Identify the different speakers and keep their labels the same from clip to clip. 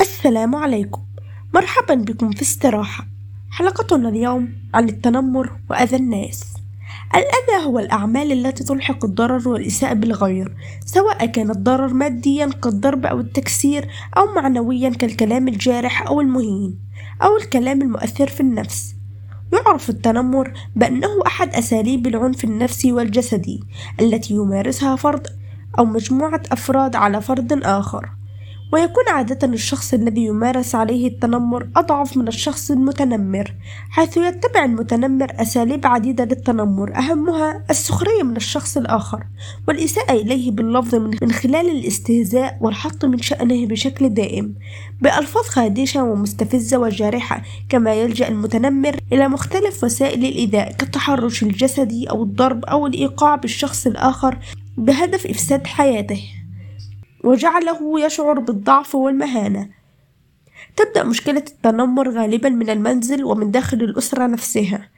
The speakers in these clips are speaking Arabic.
Speaker 1: السلام عليكم. مرحبا بكم في استراحة. حلقتنا اليوم عن التنمر وأذى الناس. الأذى هو الأعمال التي تلحق الضرر والإساءة بالغير سواء كان الضرر ماديا كالضرب أو التكسير أو معنويا كالكلام الجارح أو المهين أو الكلام المؤثر في النفس. يعرف التنمر بأنه أحد أساليب العنف النفسي والجسدي التي يمارسها فرد أو مجموعة أفراد على فرد آخر. ويكون عادة الشخص الذي يمارس عليه التنمر أضعف من الشخص المتنمر حيث يتبع المتنمر أساليب عديدة للتنمر أهمها السخرية من الشخص الآخر والإساءة إليه باللفظ من خلال الاستهزاء والحط من شأنه بشكل دائم بألفاظ خادشة ومستفزة وجارحة كما يلجأ المتنمر إلى مختلف وسائل الإيذاء كالتحرش الجسدي أو الضرب أو الإيقاع بالشخص الآخر بهدف إفساد حياته. وجعله يشعر بالضعف والمهانة. تبدأ مشكلة التنمر غالبا من المنزل ومن داخل الأسرة نفسها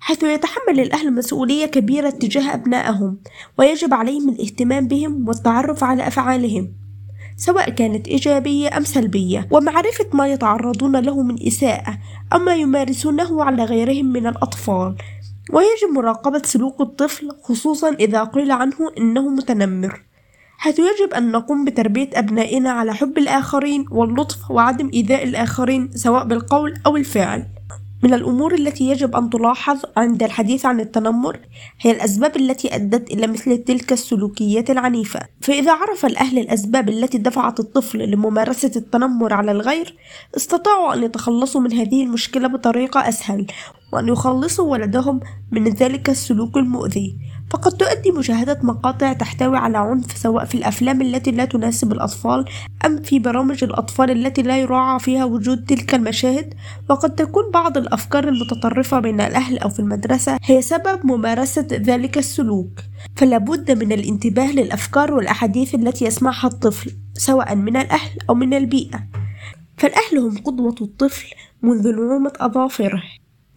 Speaker 1: حيث يتحمل الأهل مسؤولية كبيرة تجاه أبنائهم ويجب عليهم الاهتمام بهم والتعرف على أفعالهم سواء كانت إيجابية أم سلبية. ومعرفة ما يتعرضون له من إساءة أو ما يمارسونه على غيرهم من الأطفال. ويجب مراقبة سلوك الطفل خصوصا إذا قيل عنه إنه متنمر. حيث يجب أن نقوم بتربية أبنائنا على حب الآخرين واللطف وعدم إيذاء الآخرين سواء بالقول أو الفعل. من الأمور التي يجب أن تلاحظ عند الحديث عن التنمر هي الأسباب التي أدت إلى مثل تلك السلوكيات العنيفة. فإذا عرف الأهل الأسباب التي دفعت الطفل لممارسة التنمر على الغير استطاعوا أن يتخلصوا من هذه المشكلة بطريقة أسهل. وأن يخلصوا ولدهم من ذلك السلوك المؤذي. فقد تؤدي مشاهدة مقاطع تحتوي على عنف سواء في الأفلام التي لا تناسب الأطفال أم في برامج الأطفال التي لا يراعى فيها وجود تلك المشاهد. وقد تكون بعض الأفكار المتطرفة بين الأهل أو في المدرسة هي سبب ممارسة ذلك السلوك. فلا بد من الانتباه للأفكار والأحاديث التي يسمعها الطفل سواء من الأهل أو من البيئة. فالأهل هم قدوة الطفل منذ نعومة أظافره.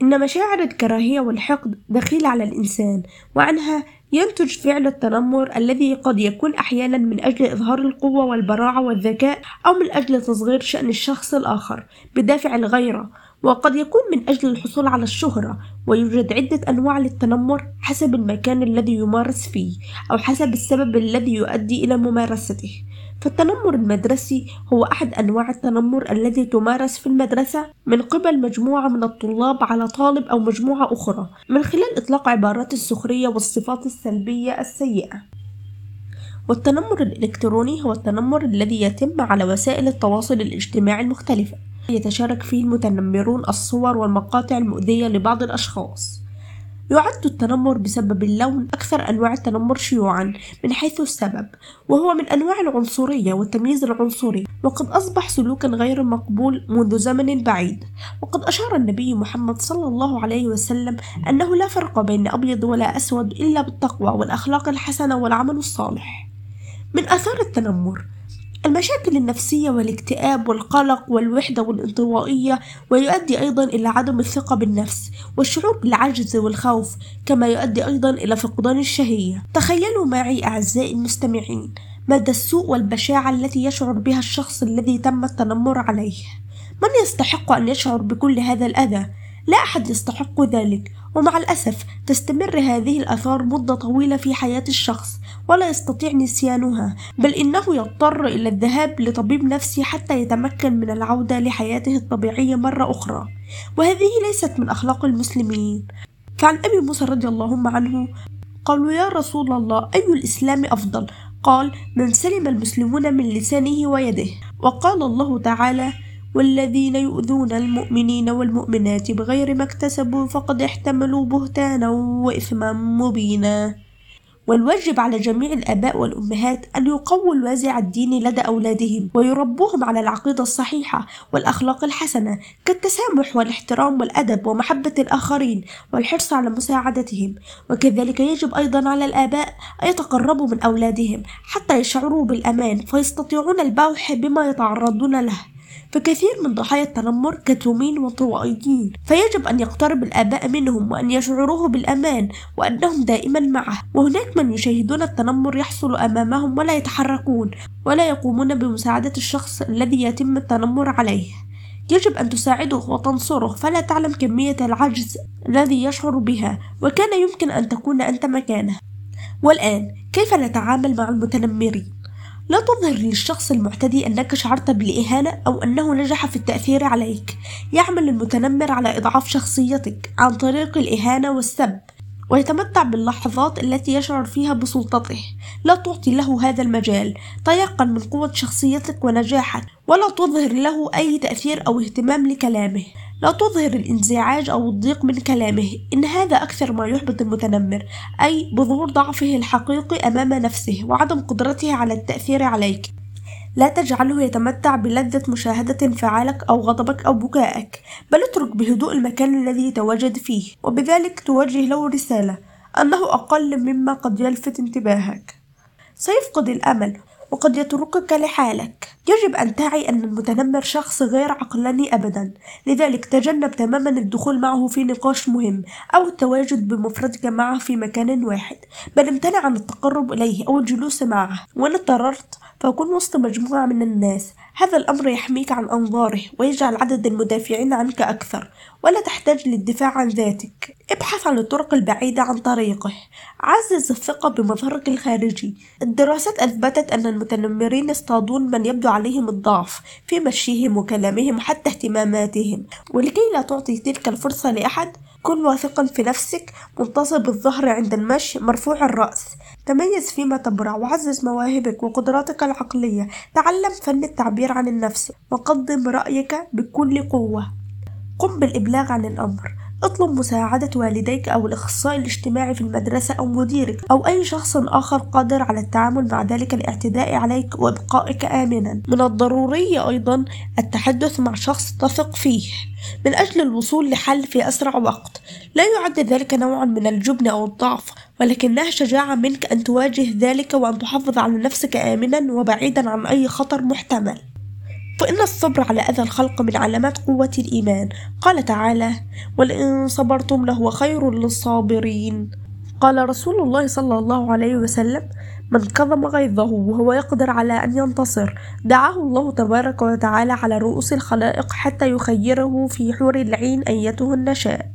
Speaker 1: إن مشاعر الكراهية والحقد دخيلة على الإنسان وعنها ينتج فعل التنمر الذي قد يكون أحيانا من أجل إظهار القوة والبراعة والذكاء أو من أجل تصغير شأن الشخص الآخر بدافع الغيرة وقد يكون من أجل الحصول على الشهرة ويوجد عدة أنواع للتنمر حسب المكان الذي يمارس فيه أو حسب السبب الذي يؤدي إلى ممارسته. فالتنمر المدرسي هو أحد أنواع التنمر الذي تمارس في المدرسة من قبل مجموعة من الطلاب على طالب أو مجموعة أخرى من خلال إطلاق عبارات السخرية والصفات السلبية السيئة. والتنمر الإلكتروني هو التنمر الذي يتم على وسائل التواصل الاجتماعي المختلفة يتشارك فيه المتنمرون الصور والمقاطع المؤذية لبعض الأشخاص. يعد التنمر بسبب اللون أكثر أنواع التنمر شيوعًا من حيث السبب، وهو من أنواع العنصرية والتمييز العنصري، وقد أصبح سلوكًا غير مقبول منذ زمن بعيد، وقد أشار النبي محمد صلى الله عليه وسلم أنه لا فرق بين أبيض ولا أسود إلا بالتقوى والأخلاق الحسنة والعمل الصالح. من آثار التنمر المشاكل النفسية والاكتئاب والقلق والوحدة والانطوائية ويؤدي أيضا إلى عدم الثقة بالنفس والشعور بالعجز والخوف كما يؤدي أيضا إلى فقدان الشهية. تخيلوا معي أعزائي المستمعين مدى السوء والبشاعة التي يشعر بها الشخص الذي تم التنمر عليه. من يستحق أن يشعر بكل هذا الأذى؟ لا أحد يستحق ذلك. ومع الأسف تستمر هذه الآثار مدة طويلة في حياة الشخص ولا يستطيع نسيانها بل إنه يضطر إلى الذهاب لطبيب نفسي حتى يتمكن من العودة لحياته الطبيعية مرة أخرى. وهذه ليست من أخلاق المسلمين. فعن أبي موسى رضي الله عنه قالوا يا رسول الله أي الإسلام أفضل؟ قال من سلم المسلمون من لسانه ويده. وقال الله تعالى والذين يؤذون المؤمنين والمؤمنات بغير ما اكتسبوا فقد احتملوا بهتانا وإثما مبينا. والواجب على جميع الآباء والأمهات أن يقووا الوازع الديني لدى أولادهم ويربوهم على العقيدة الصحيحة والأخلاق الحسنة كالتسامح والاحترام والأدب ومحبة الآخرين والحرص على مساعدتهم. وكذلك يجب أيضا على الآباء أن يتقربوا من أولادهم حتى يشعروا بالأمان فيستطيعون البوح بما يتعرضون له. فكثير من ضحايا التنمر كتومين وانطوائيين فيجب أن يقترب الآباء منهم وأن يشعروه بالأمان وأنهم دائما معه. وهناك من يشاهدون التنمر يحصل أمامهم ولا يتحركون ولا يقومون بمساعدة الشخص الذي يتم التنمر عليه. يجب أن تساعده وتنصره فلا تعلم كمية العجز الذي يشعر بها وكان يمكن أن تكون أنت مكانه. والآن كيف نتعامل مع المتنمرين؟ لا تظهر للشخص المعتدي أنك شعرت بالإهانة أو أنه نجح في التأثير عليك. يعمل المتنمر على إضعاف شخصيتك عن طريق الإهانة والسب ويتمتع باللحظات التي يشعر فيها بسلطته. لا تعطي له هذا المجال. تيقن من قوة شخصيتك ونجاحك ولا تظهر له أي تأثير أو اهتمام لكلامه. لا تظهر الانزعاج أو الضيق من كلامه. إن هذا أكثر ما يحبط المتنمر أي بظهور ضعفه الحقيقي أمام نفسه وعدم قدرته على التأثير عليك. لا تجعله يتمتع بلذة مشاهدة انفعالك أو غضبك أو بكائك بل اترك بهدوء المكان الذي يتواجد فيه وبذلك توجه له رسالة أنه أقل مما قد يلفت انتباهك. سيفقد الأمل وقد يتركك لحالك. يجب أن تعي أن المتنمر شخص غير عقلاني أبدا. لذلك تجنب تماما الدخول معه في نقاش مهم أو التواجد بمفردك معه في مكان واحد. بل امتنع عن التقرب إليه أو الجلوس معه. وإن اضطررت فكن وسط مجموعة من الناس. هذا الأمر يحميك عن أنظاره ويجعل عدد المدافعين عنك أكثر. ولا تحتاج للدفاع عن ذاتك. ابحث عن الطرق البعيدة عن طريقه. عزز الثقة بمظهرك الخارجي. الدراسات أثبتت أن المتنمرين يصطادون من يبدو عليهم الضعف في مشيهم وكلامهم وحتى اهتماماتهم. ولكي لا تعطي تلك الفرصة لأحد كن واثقا في نفسك. منتصب الظهر عند المشي مرفوع الرأس. تميز فيما تبرع وعزز مواهبك وقدراتك العقلية. تعلم فن التعبير عن النفس. وقدم رأيك بكل قوة. قم بالإبلاغ عن الأمر. اطلب مساعدة والديك أو الأخصائي الاجتماعي في المدرسة أو مديرك أو أي شخص آخر قادر على التعامل مع ذلك الاعتداء عليك وإبقائك آمنا. من الضروري أيضا التحدث مع شخص تثق فيه. من أجل الوصول لحل في أسرع وقت. لا يعد ذلك نوعا من الجبن أو الضعف ولكنها شجاعة منك أن تواجه ذلك وأن تحافظ على نفسك آمنا وبعيدا عن أي خطر محتمل. فإن الصبر على أذى الخلق من علامات قوة الإيمان. قال تعالى ولئن صبرتم لهو خير للصابرين. قال رسول الله صلى الله عليه وسلم من كظم غيظه وهو يقدر على أن ينتصر دعاه الله تبارك وتعالى على رؤوس الخلائق حتى يخيره في حور العين أيته النشاء.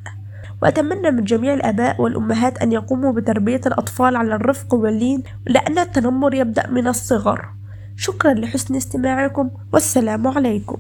Speaker 1: وأتمنى من جميع الآباء والأمهات أن يقوموا بتربية الأطفال على الرفق واللين لأن التنمر يبدأ من الصغر. شكرا لحسن استماعكم والسلام عليكم.